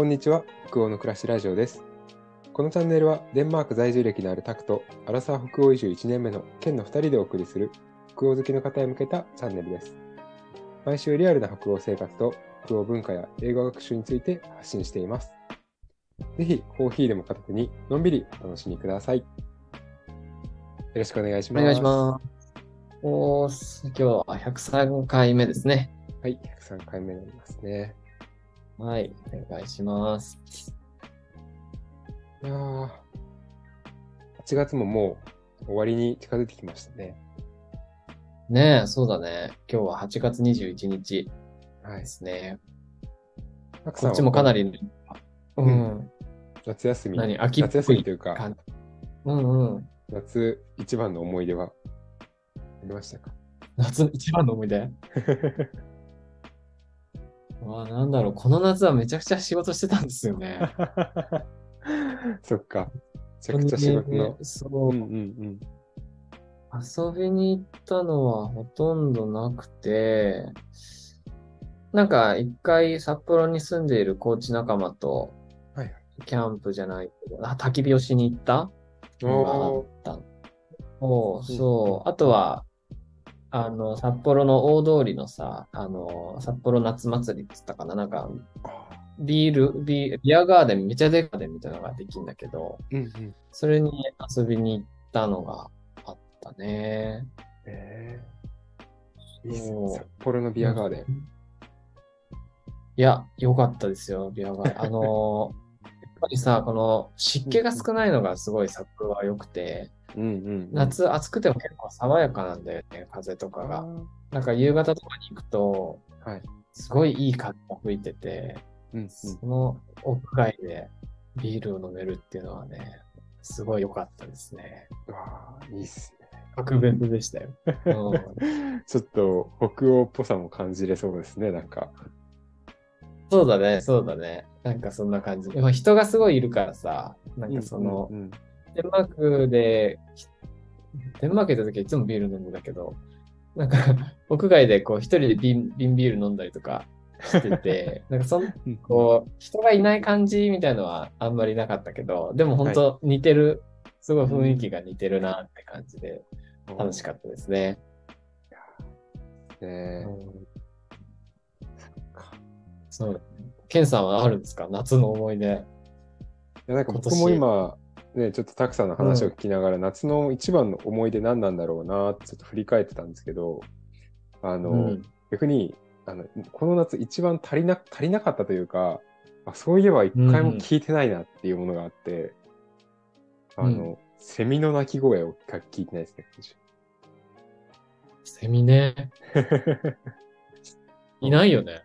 こんにちは、北欧の暮らしラジオです。このチャンネルはデンマーク在住歴のあるタクとアラサー北欧移住1年目の県の2人でお送りする北欧好きの方へ向けたチャンネルです。毎週リアルな北欧生活と北欧文化や英語学習について発信しています。ぜひコーヒーでも片手にのんびりお楽しみください。よろしくお願いします。お願いします。おーす今日は103回目ですね。す。はい、103回目になりますね。はい、お願いします。いやー、8月ももう終わりに近づいてきましたね。ねえ、そうだね。今日は8月21日はいで。すね。はこっちもかなり、ううんん、夏休み、何秋っ夏休みというか。うんうん。夏一番の思い出はありましたか？夏の一番の思い出？わあ、なんだろう。この夏はめちゃくちゃ仕事してたんですよね。そっか。めちゃくちゃ仕事の。そうう。んうん遊びに行ったのはほとんどなくて、なんか一回札幌に住んでいるコーチ仲間とキャンプじゃないけど、あ焚き火をしに行ったうん。のがあおった。そう、うんそう。あとは、あの、札幌の大通りのさ、あの、札幌夏祭りって言ったかななんか、ビール、ビービアガーデン、めちゃでかでみたいなのができるんだけど、ーうんうん。それに遊びに行ったのがあったね。えー、いい。札幌のビアガーデン。いや、良かったですよ、ビアガーデン。あのー やっぱりさ、この湿気が少ないのがすごい札幌は良くて、うんうん。夏暑くても結構爽やかなんだよね、風とかが。なんか夕方とかに行くと、はい。すごいいい風が吹いてて、うんうん。その屋外でビールを飲めるっていうのはね、すごい良かったですね。うわーいいっすね。格別でしたよ。う んちょっと北欧っぽさも感じれそうですね、なんか。そうだね、そうだね。なんかそんな感じ。でも人がすごいいるからさ、なんかその、うんうんデンマークで、デンマーク行った時はいつもビール飲んだけど、なんか、屋外でこう一人で瓶瓶ビール飲んだりとかしてて、なんかそん、うん。こう、人がいない感じみたいのはあんまりなかったけど、でも本当似てる、すごい雰囲気が似てるなって感じで楽しかったですね。ねうん。そう。ケンさんはあるんですか？夏の思い出。いやなんか僕今年。も今、ね、ちょっとたくさんの話を聞きながら、夏の一番の思い出何なんだろうなってちょっと振り返ってたんですけど、あの、うん逆にあの、この夏一番足りな足りなかったというか、あそういえば一回も聞いてないなっていうものがあって、うんあの、セミの鳴き声を聞いてないですね。セミね。いないよね。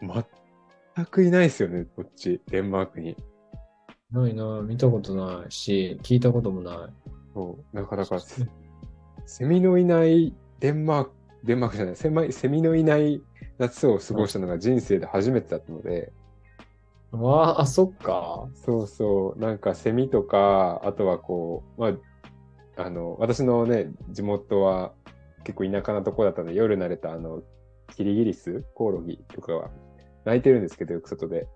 全くいないですよね、こっち、デンマークに。ないな、見たことないし、聞いたこともない。そう、なかなかセ、セミのいないデンマーク、デンマークじゃない、セミセミのいない夏を過ごしたのが人生で初めてだったので、わあ、あ、そっか。そうそう、なんかセミとか、あとはこう、まあ、あの、私のね、地元は結構田舎なとこだったので、夜慣れたあの、キリギリス、コオロギとかは鳴いてるんですけど、よく外で。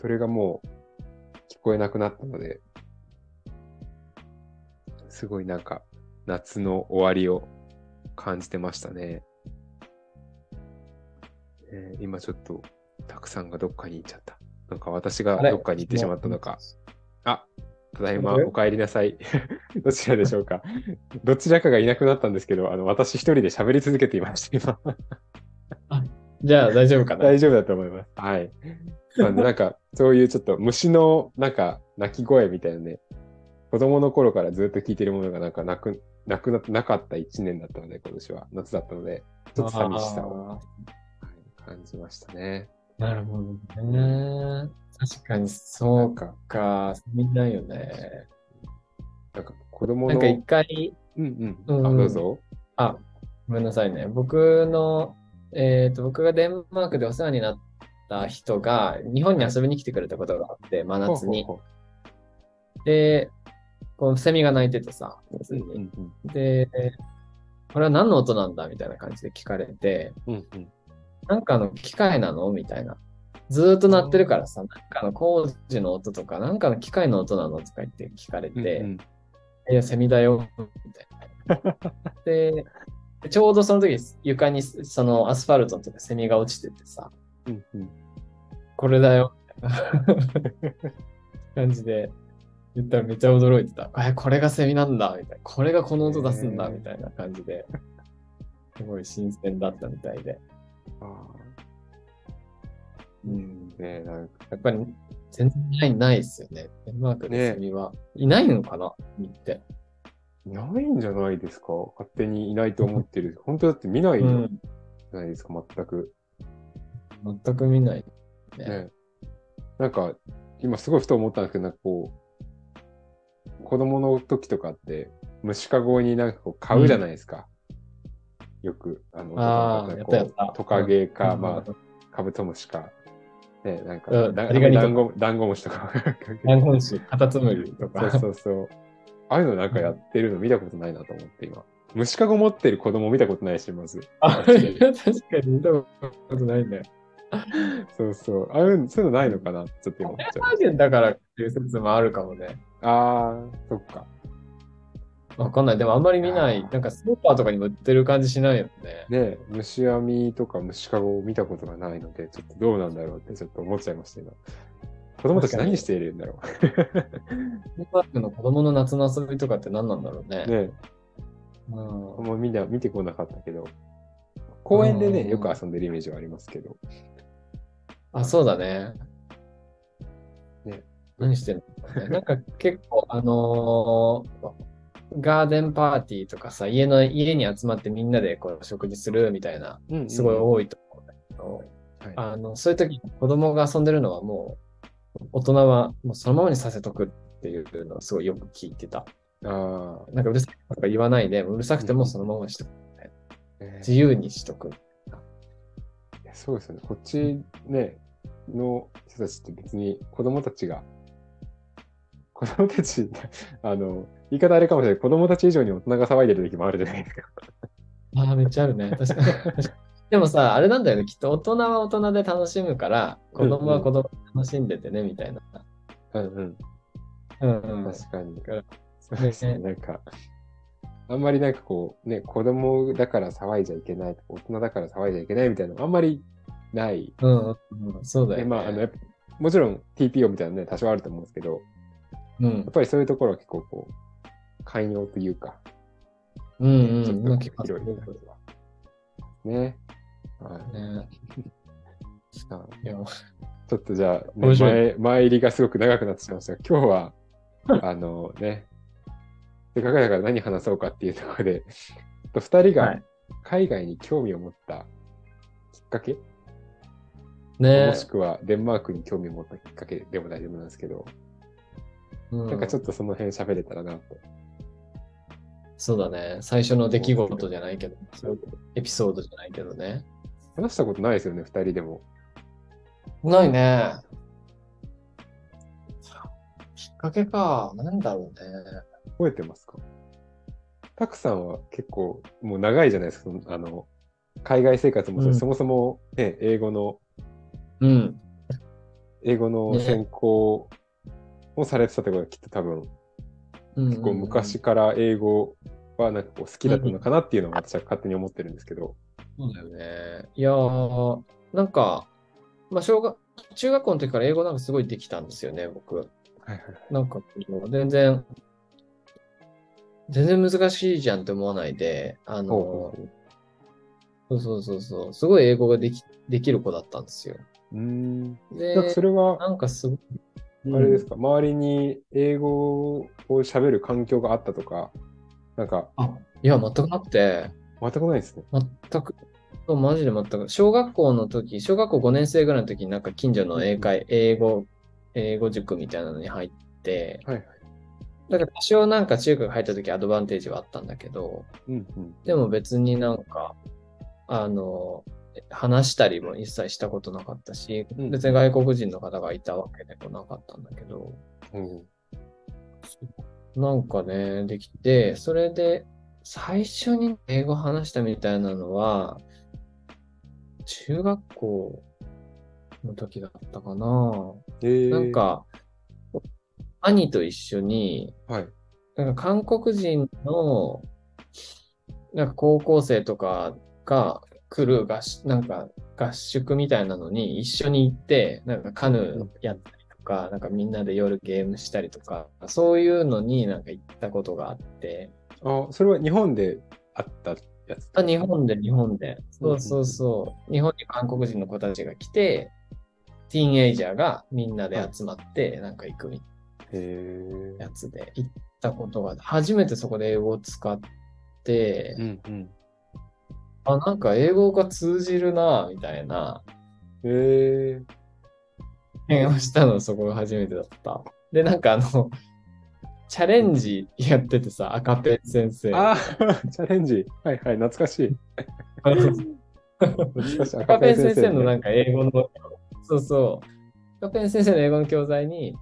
それがもう聞こえなくなったので、すごいなんか夏の終わりを感じてましたね。えー今ちょっとたくさんがどっかに行っちゃった。なんか私がどっかに行ってしまったのか。。あ、ただいまお帰りなさい。どちらでしょうか。どちらかがいなくなったんですけど、あの私一人で喋り続けていました、今。じゃあ大丈夫かな。大丈夫だと思います。はい。なんで、なんか、そういうちょっと虫の、なんか、鳴き声みたいなね、子供の頃からずっと聞いてるものがなんかなく、なくななかった一年だったので、今年は。夏だったので、ちょっと寂しさを、あはい感じましたね。ーなるほどね。確かにそうか、か、みんなよね。なんか子供の、なんか一回、うんう。うんんあ、どうぞ。あ、ごめんなさいね。僕の、えっと、僕がデンマークでお世話になった人が、日本に遊びに来てくれたことがあって、真夏に。ほうほで、こう、セミが鳴いててさ、普通うほう。うんに。うんで、これは何の音なんだみたいな感じで聞かれて、うん。うんうん。なんかの機械なの？みたいなずーっと鳴ってるからさ、なんかの工事の音とか、なんかの機械の音なの？とか言って聞かれて、うんうんいや、セミだよ、みたいな。で、ちょうどその時、床にそのアスファルトのとかセミが落ちててさ、うんうんこれだよ、みたいな感じで言ったらめっちゃ驚いてた。え、これがセミなんだ、みたいな。これがこの音出すんだ、みたいな感じで、すごい新鮮だったみたいで。うん。ねなんかやっぱり全然ない、ないですよね。デンマークのねセミは。いないのかな？って。いないんじゃないですか？勝手にいないと思ってる。本当だって見ないじうん。ゃないですか、全く。全く見ない。ね。ね。なんか、今すごいふと思ったんですけど、なんかこう、子供の時とかって、虫かごになんかこう買うじゃないですか。よく、あの、あー男の子がやったやったトカゲか、うんまあ、カブトムシか、ね、なんか、ダンゴムシとか。ダンゴムシ、カタツムリとか。そうそうそう。ああいうのなんかやってるの見たことないなと思って今。虫かご持ってる子供見たことないし、まず。あ、確かに見たことないんだよ。そうそう。ああいうの、そういうのないのかなちょっと今思っちゃだからっていう説もあるかもね。あー、そっか。わかんない。でもあんまり見ない。なんかスーパーとかにも売ってる感じしないよね。ね虫網とか虫かごを見たことがないので、ちょっとどうなんだろうってちょっと思っちゃいました、今。子供たち何しているんだろデンマークの子供の夏の遊びとかって何なんだろうね。う。ねうんあんまみんな見てこなかったけど。公園でね、うんよく遊んでるイメージはありますけど。あ、そうだね。ね何してるの。なんか結構、あのーガーデンパーティーとかさ、家の、家に集まってみんなでこう食事するみたいな、うんうんすごい多いと思うんだけど、はいあの、そういう時に子供が遊んでるのはもう、大人はもうそのままにさせとくっていうのをすごいよく聞いてた。あなんかうるさいとか言わないで、うるさくてもそのままにしとく。あ、ね自由にしとく。そうですよね。こっちね、の人たちって別に子供たちが、子供たち、あの、言い方あれかもしれない。子供たち以上に大人が騒いでる時もあるじゃないですか。ああ、めっちゃあるね。確かに。でもさ、あれなんだよね。きっと大人は大人で楽しむから、子供は子供で楽しんでてね、みたいな。うんうん。うんうん。確かに。そうですね。なんか、あんまりなんかこう、ね、子供だから騒いじゃいけない大人だから騒いじゃいけないみたいなのあんまりない。うんうんうん。そうだよ、ね。でまあ、あの、もちろん TPO みたいなのね、多少あると思うんですけど、うんやっ。ぱりそういうところは結構こう、寛容というか、うんうん。ちょっと広い。ね。はい。ね。あいや、ちょっとじゃあ、ね前、前入りがすごく長くなってしまいましたが、今日は、あのね、せっかくだから何話そうかっていうところで、と二人がはい海外に興味を持ったきっかけ、ねもしくはデンマークに興味を持ったきっかけでも大丈夫なんですけど、うん、なんかちょっとその辺喋れたらなと。そうだね。最初の出来事じゃないけど、エピソードじゃないけどね。話したことないですよね、二人でも。ないね。きっかけか。なんだろうね。覚えてますか？たくさんは結構もう長いじゃないですか、あの、海外生活もそう、うんそもそも、ね、英語のうん。英語のね専攻をされてたところがきっと多分、うん結構昔から英語はなんかこう好きだったのかなっていうのを私は勝手に思ってるんですけど。そうだよね。いやー、なんか、まあ、小学、中学校の時から英語なんかすごいできたんですよね、僕。はいはいなんか全然、全然難しいじゃんって思わないで、あの、そうそうそうそう、すごい英語ができ、できる子だったんですよ。うーん。でなんかそれは、なんかすごい、あれですか、周りに英語を喋る環境があったとか、なんか、あ、いや、全くなくて、全くないですね。全く、マジで全く。小学校の時、小学校5年生ぐらいの時になんか近所の英会、英語、英語塾みたいなのに入って、はいはい。だから多少なんか中学入った時アドバンテージはあったんだけど、うんうん。でも別になんか、あの、話したりも一切したことなかったし、うん別に外国人の方がいたわけでもなかったんだけど、うんなんかね、できて、それで最初に英語話したみたいなのは、中学校の時だったかな。えー、なん、か、兄と一緒に、はい。なんか韓国人の、なんか高校生とかが来る合宿、なんか合宿みたいなのに一緒に行って、なんかカヌーやったりとか、なんかみんなで夜ゲームしたりとか、そういうのになんか行ったことがあって、あ、それは日本であったやつあ、日本で日本で。そうそうそう。日本に韓国人の子たちが来て、ティーンエイジャーがみんなで集まって、なんか行くみたいなやつで行ったことが、初めてそこで英語を使って、うんうん。あ、なんか英語が通じるな、みたいな、へえ変をしたのそこが初めてだった。で、なんかあの、チャレンジやっててさ、赤ペン先生。あー チャレンジ。はいはい、懐かしい。懐かしい。赤ペン先生のなんか。か英語の、そうそう。赤ペン先生の英語の教材に、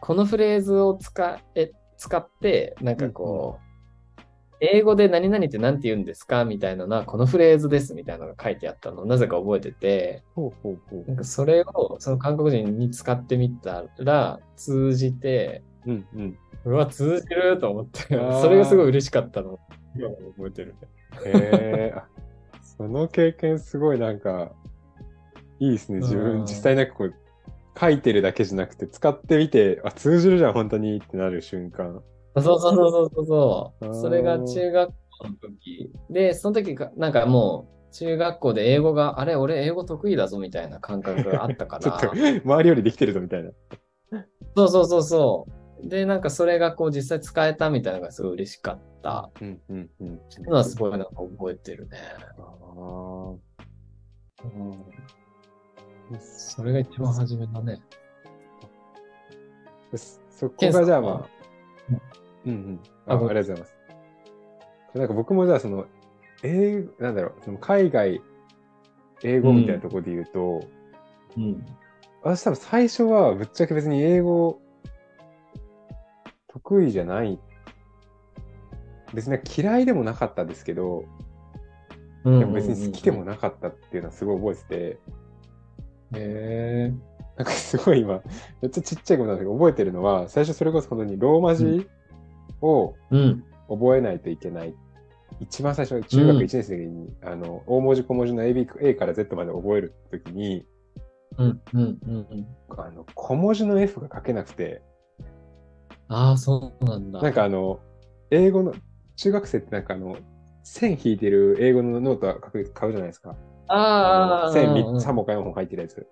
このフレーズを使え使って、なんかこう、英語で何々って何て言うんですか？みたいなのは、このフレーズですみたいなのが書いてあったのをなぜか覚えてて、ほうほうほう。なんかそれをその韓国人に使ってみたら通じて、うんうん。うわ、通じると思ってそれがすごい嬉しかったの。今も覚えてるね。へえあその経験すごいなんか、いいですね。自う分、ん実際なんかこう、書いてるだけじゃなくて、使ってみて、あ、通じるじゃん、本当にってなる瞬間。そうそうそうそうそうそれが中学校の時。で、その時が、なんかもう、中学校で英語が、あれ、俺英語得意だぞみたいな感覚があったか ちょっとら。、周りよりできてるぞ、みたいな。そうそうそうそう。で、なんかそれがこう実際使えたみたいなのがすごい嬉しかった。うんうんうん。っていうのはすごいなんか覚えてるね。あうん、あ。それが一番初めだね。そそこがじゃあまあ、うんうん。あありがとうございます。なんか僕もじゃあその、英語、なんだろう、その海外、英語みたいなところで言うと、うん。私多分最初はぶっちゃけ別に英語得意じゃない。別に嫌いでもなかったですけど、うんでも別に好きでもなかったっていうのはすごい覚えてて、へえなんかすごい今、めっちゃちっちゃいことなんだけど、覚えてるのは、最初それこそ本当にローマ字をうん。覚えないといけない。一番最初、中学うん1年生の時に、あの、大文字小文字の A, B A から Z まで覚えるときに、うん。うん。うん。うん。あの、小文字の F が書けなくて、ああ、そうなんだ。なんかあの、英語の、中学生ってなんかあの、線引いてる英語のノートは買う買うじゃないですか。ああ、の線うんうん3本か4本入ってるやつ。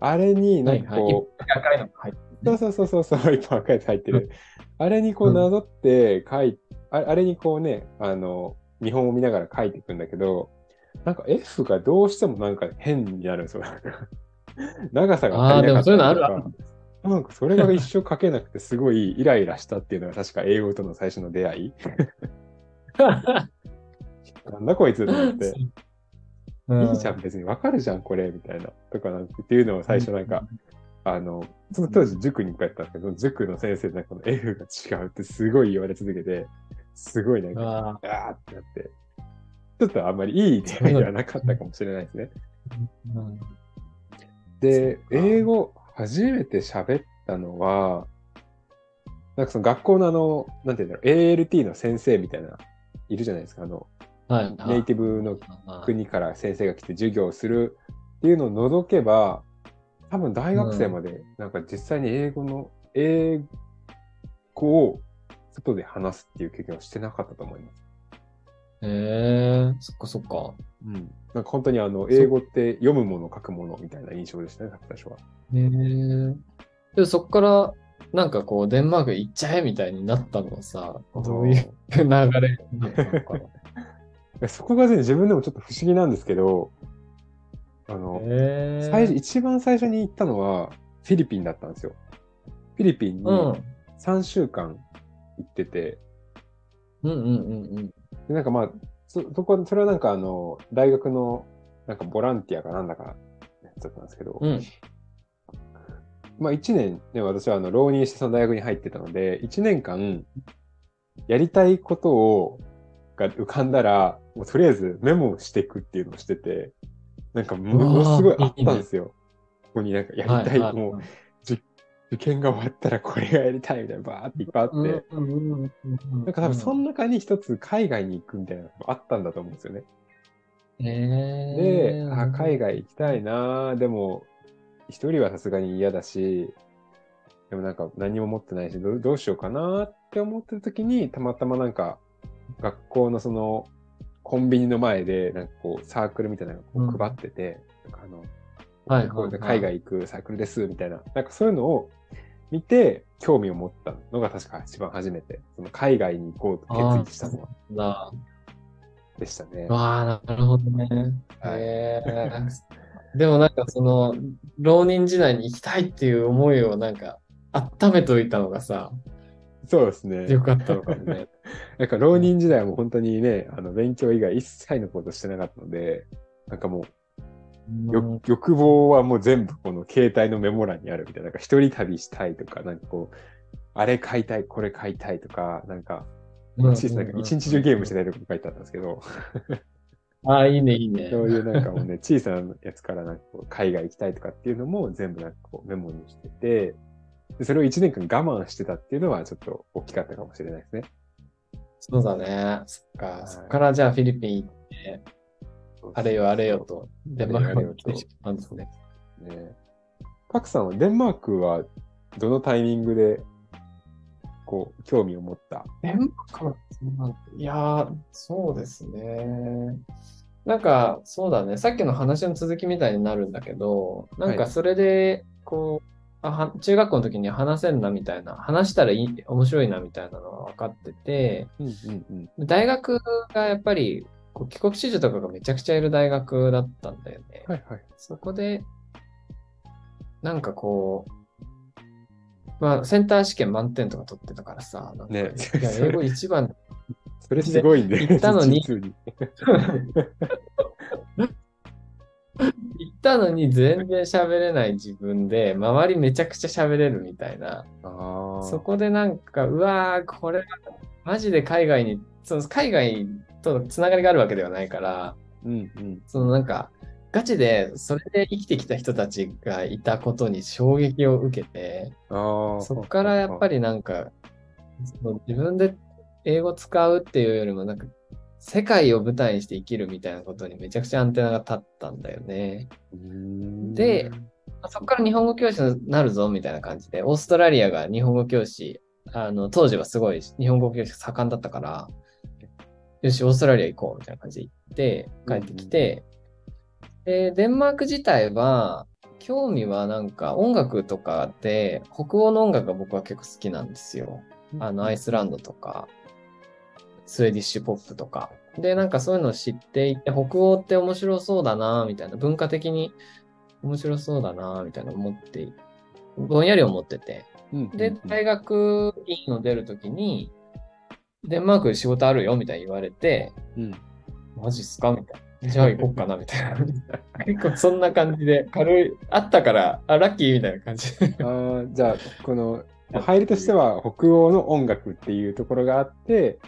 あれになんかこう、はいはい赤いのが入ってるねそうそうそうそうそう、一本赤いやつ入ってる。あれにこうなぞって書い、ああれにこうね、あの、見本を見ながら書いていくんだけど、なんか F がどうしてもなんか変になるんですよ。長さが足りなかったりとかあーでもそういうのあるあるなんかそれが一生書けなくてすごいイライラしたっていうのが確か英語との最初の出会い。なんだこいつと思って。うんいいじゃん、別にわかるじゃん、これ、みたいな。とかなんてっていうのを最初なんか、あの、その当時塾に通ったんですけど、塾の先生でなんかこの F が違うってすごい言われ続けて、すごいなんか、ああーってなって、ちょっとあんまりいい出会いではなかったかもしれないですね。ーうんで、英語初めて喋ったのは、なんかその学校のあの、なんていうんだろう、ALT の先生みたいな、いるじゃないですか、あの、はい。ネイティブの国から先生が来て授業をするっていうのを除けば、多分大学生までなんか実際に英語の、英語を外で話すっていう経験をしてなかったと思います。へえ、そっかそっか。うん。なんか本当にあの、英語って読むもの、書くものみたいな印象でしたね、最初は。へえ。で、そっから、なんかこう、デンマーク行っちゃえみたいになったのはさ、どういう流れなのかな。えそこがね、自分でもちょっと不思議なんですけど、あの。最初、一番最初に行ったのはフィリピンだったんですよ。フィリピンにうん。3週間行ってて、うんうんうんうん。でなんかまあ、そ、そこ、それはなんかあの、大学の、なんかボランティアかなんだか、やつだったんですけど、うん。まあ1年ね、私はあの、浪人してその大学に入ってたので、1年間、やりたいことを、が浮かんだら、もうとりあえずメモしていくっていうのをしてて、なんかものすごいあったんですよ。こになんかやりたい、はいもう受験が終わったらこれがやりたいみたいなバーっていっぱいあって、なんか多分その中に一つ海外に行くみたいなのがあったんだと思うんですよね。で、あ海外行きたいなでも一人はさすがに嫌だし、でもなんか何も持ってないしどう、どうしようかなって思ってる時に、たまたまなんか学校のそのコンビニの前でなんかこうサークルみたいなのをこう配ってて、なんかあのはいこう海外行くサークルですみたいな、なんかそういうのを見て興味を持ったのが確か一番初めて、その海外に行こうと決意したのはだでしたね。わあ、なるほどね。はいへえでもなんかその、浪人時代に行きたいっていう思いをなんか、温めといたのがさ、そうですね。よかったのかもね。なんか浪人時代はもう本当にね、あの勉強以外一切のことしてなかったので、なんかもうよ欲望はもう全部この携帯のメモ欄にあるみたいな、なんか一人旅したいとか、なんかこう、あれ買いたい、これ買いたいとか、なんか、一日中ゲームしてたいとか書いてあったんですけど、ああ、いいね、いいね。そういうなんかもうね、小さなやつからなんかこう海外行きたいとかっていうのも全部なんかこうメモにしてて、でそれを1年間我慢してたっていうのはちょっと大きかったかもしれないですね。そうだね。そっか。はいそっからじゃあフィリピン行って、あれよあれよと、デンマークに来てしまったんですね。ね。パクさんはデンマークはどのタイミングでこう興味を持った？デンマークはいやー、そうですね。なんか、そうだね。さっきの話の続きみたいになるんだけど、なんかそれで、こう、あは中学校の時に話せんなみたいな、話したらいい、面白いなみたいなのは分かってて、うんうんうん。大学がやっぱり、こう帰国子女とかがめちゃくちゃいる大学だったんだよね。はいはい。そこで、なんかこう、まあ、センター試験満点とか取ってたからさ、なんかねいや、英語一番、それすごいんで、行ったのに 行ったのに全然喋れない自分で、周りめちゃくちゃ喋れるみたいな。そこでなんか、うわー、これはマジで海外に、その海外とつながりがあるわけではないから、うんうん。そのなんか、ガチでそれで生きてきた人たちがいたことに衝撃を受けて。そこからやっぱり。りなんか、自分で英語使うっていうよりもなんか、世界を舞台にして生きるみたいなことにめちゃくちゃアンテナが立ったんだよね。でまあそこから日本語教師になるぞみたいな感じで、オーストラリアが日本語教師、あの、当時はすごい日本語教師が盛んだったから、よし、オーストラリア行こうみたいな感じで行って、帰ってきて、で、デンマーク自体は、興味はなんか音楽とかで、北欧の音楽が僕は結構好きなんですよ。あの、アイスランドとか、スウェディッシュポップとか。で、なんかそういうのを知っていて、北欧って面白そうだな、みたいな、文化的に面白そうだな、みたいな思って、ぼんやり思ってて。で、大学院を出るときに、デンマークで仕事あるよ、みたいに言われて、うん。マジっすか？みたいな。じゃあ行こっかな、みたいな。結構そんな感じで、軽い、あったから、あ、ラッキーみたいな感じで。ああ、じゃあ、この、入りとしては北欧の音楽っていうところがあって、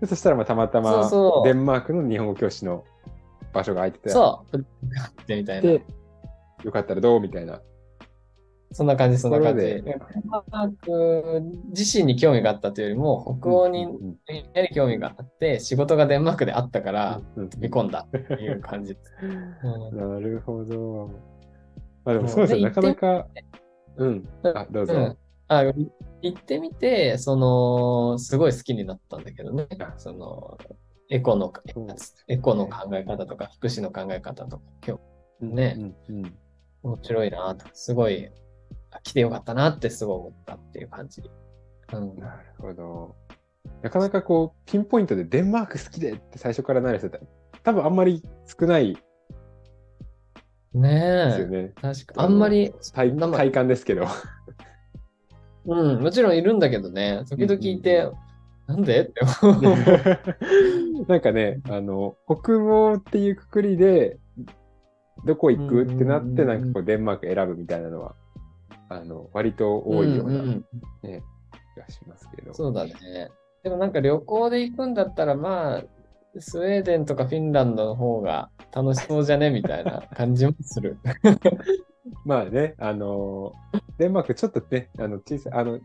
でそしたらまあたまたまそうそうデンマークの日本語教師の場所が空いてて、そう。ってみたいな。で、よかったらどう？みたいな。そんな感じ、そんな感じ。デンマーク自身に興味があったというよりも、北欧に興味があって、仕事がデンマークであったから、うん飛び込んだっていう感じ なるほど。まあでもそう。ですよ、でなかなか。うん。あ、どうぞ。うん。あ行ってみて、その、すごい好きになったんだけどね。あ。その、エコのエコの考え方とか、福祉の考え方とか、今日ね。面白いなと、すごい、あ来てよかったなってすごい思ったっていう感じ。うん。なるほど。なかなかこう、ピンポイントでデンマーク好きでって最初からなる人って、多分あんまり少ないですよねえ。ね。確かあんまり、体生体感ですけど。うん、もちろんいるんだけどね、時々いて、なんでって思う。なんかね、あの、北欧っていうくくりで、どこ行くってなって、うんうんうんなんかこう、デンマーク選ぶみたいなのは、あの、割と多いようなうんうんね、気がしますけど。そうだね。でもなんか旅行で行くんだったら、まあ、スウェーデンとかフィンランドの方が楽しそうじゃね？みたいな感じもする。まあね、あのーデンマークちょっとね、あの、小さい、あの、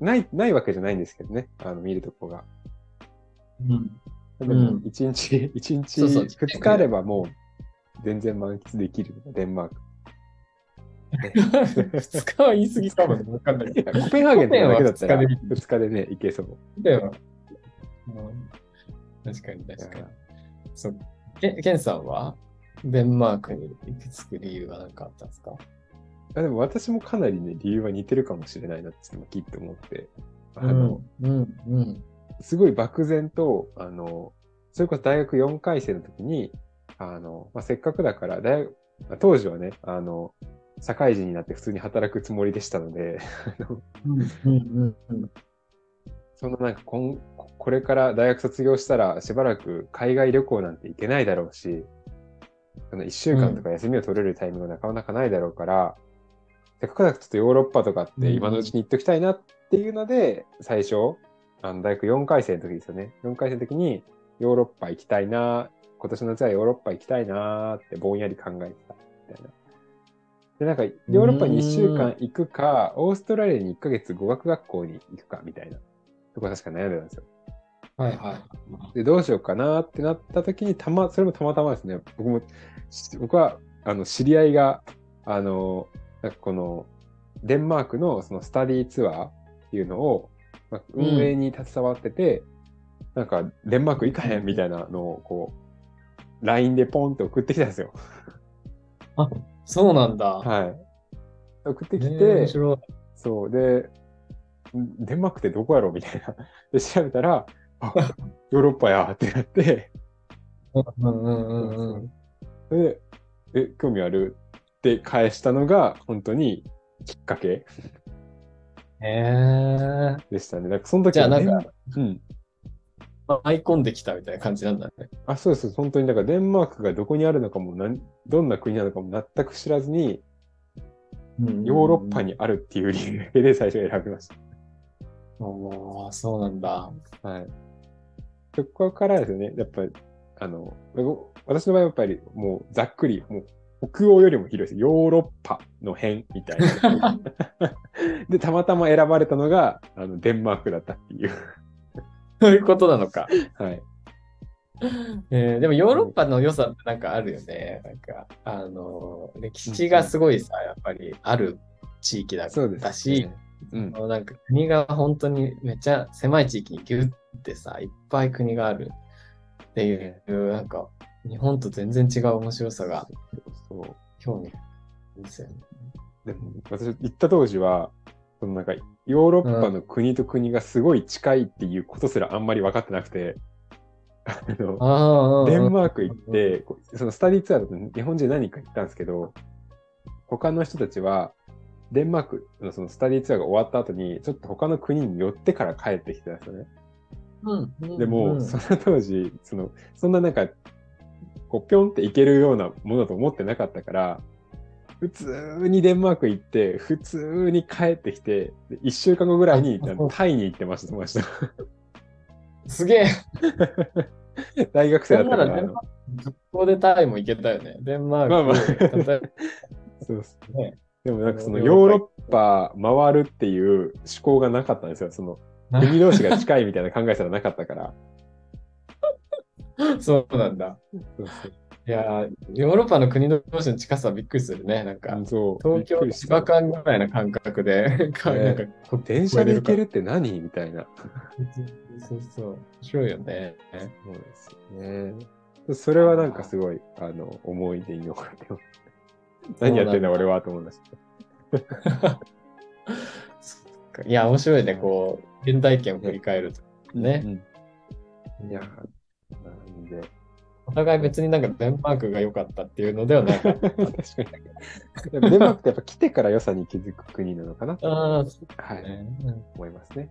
ない、ないわけじゃないんですけどね、あの、見るとこが。うん。でもうん、一日、一うそう二日あればもう、全然満喫できる、デンマーク。二日は言い過ぎかもね。わかんないコペンハーゲンとかだけだったら、コペンは二日でね、行けそう。でも、うん確かに確かに。そう。けケンさんはデンマークに行き着く理由は何かあったんですか？あでも私もかなりね、理由は似てるかもしれないなって、今聞いて思って。あうの、ん、うん、うん。すごい漠然と、あの、それこそ大学4回生の時に、あの、まあ、せっかくだから、大当時はね、あの、社会人になって普通に働くつもりでしたので、あのうん、うん、うん。そのなんかこん、これから大学卒業したらしばらく海外旅行なんて行けないだろうし、その1週間とか休みを取れるタイミングがなかなかないだろうから、せっかくだちょっとヨーロッパとかって今のうちに行っときたいなっていうので、最初、あの大学4回生の時ですよね。4回生の時にヨーロッパ行きたいな、今年の夏はヨーロッパ行きたいなってぼんやり考えてたみたいな。で、なんかヨーロッパに1週間行くか、オーストラリアに1ヶ月語学学校に行くかみたいなとこ確か悩んでたんですよ。はい、はい。で、どうしようかなってなった時に、たま、それもたまたまですね、僕も、し僕は、あの、知り合いが、あの、なんかこの、デンマークのそのスタディツアーっていうのを、まあ、運営に携わってて、なんか、デンマーク行かへんみたいなのを、こう、LINE でポンって送ってきたんですよ。そうなんだ。はい。送ってきえーて。そう。で、んデンマークってどこやろ？みたいな。で、調べたら、あ、ヨーロッパやってなって、うん、うん、うん、うん。で、え、興味ある？って返したのが、本当にきっかけへえ。でしたね。なんかその時じゃあ、はなんか、うん。舞い込んできたみたいな感じなんだね。あ、そうです。本当に、だからデンマークがどこにあるのかも、どんな国なのかも全く知らずに、ヨーロッパに。にあるっていう理由で最初選びましおーそうなんだ。た。はい。そこからですよね。やっぱり、あの、私の場合はやっぱりもうざっくり、もう北欧よりも広いです。ヨーロッパの辺みたいな。で、たまたま選ばれたのが、あの、デンマークだったっていう。そういうことなのか。はい。えーでもヨーロッパの良さってなんかあるよね。なんか、あの、歴史がすごいさ、やっぱりある地域だそうです、だし、、うん。なんか国が本当にめっちゃ狭い地域にギュッてさ、いっぱい国があるっていう、なんか、日本と全然違う面白さがそう。興味ですよね。でも、私行った当時は、そのなんか、ヨーロッパの国と国がすごい近いっていうことすらあんまり分かってなくて、あの、ああ、デンマーク行って、そのスタディツアーだと日本人何人か行ったんですけど、他の人たちは、デンマークのそのスタディツアーが終わった後に、ちょっと他の国に寄ってから帰ってきてたんですよね。うんうんでも、うんその当時、その、そんななんか、こう、ぴょんって行けるようなものだと思ってなかったから、普通にデンマーク行って、普通に帰ってきて、で1週間後ぐらいにタイに行ってました、ました。すげえ。大学生だったから。学校でタイも行けたよね。デンマーク。まあまあそうそうねでもなんかそのヨーロヨーロッパ回るっていう思考がなかったんですよ。その国同士が近いみたいな考えすらなかったから。そうなんだ。そうそういやー、ヨーロッパの国同士の近さはびっくりするね。なんか、そう東京びっくりした千葉間ぐらいな感覚で、か ねなんか、電車で行ける。るって何？みたいな。そうそう。面白いよね。そうですよね。それはなんかすごい、あの、思い出に残ってます。何やってんだ俺はと思いました。いや、面白いね。こう、現代圏を振り返ると。ね。うん。いや、なんで。お互い別になんかデンマークが良かったっていうのではなかった。確かに。でもデンマークってやっぱ来てから良さに気づく国なのかなああ、そうはい、ね。うん面思いますね。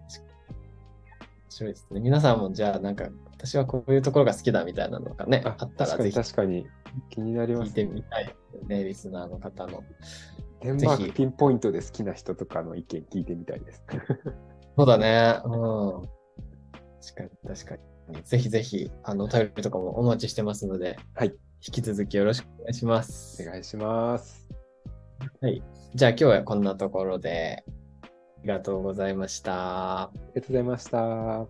白いですね。皆さんもじゃあなんか、私はこういうところが好きだみたいなのがね、あったら確かにぜひ確かに気になります聞いてみたいね、リスナーの方の。デンマークピンポイントで好きな人とかの意見聞いてみたいです。そうだね。うん。確かに、確かに。ぜひぜひ、あの、頼りとかもお待ちしてますので、はい。引き続きよろしくお願いします。お願いします。はい。じゃあ今日はこんなところで、ありがとうございました。ありがとうございました。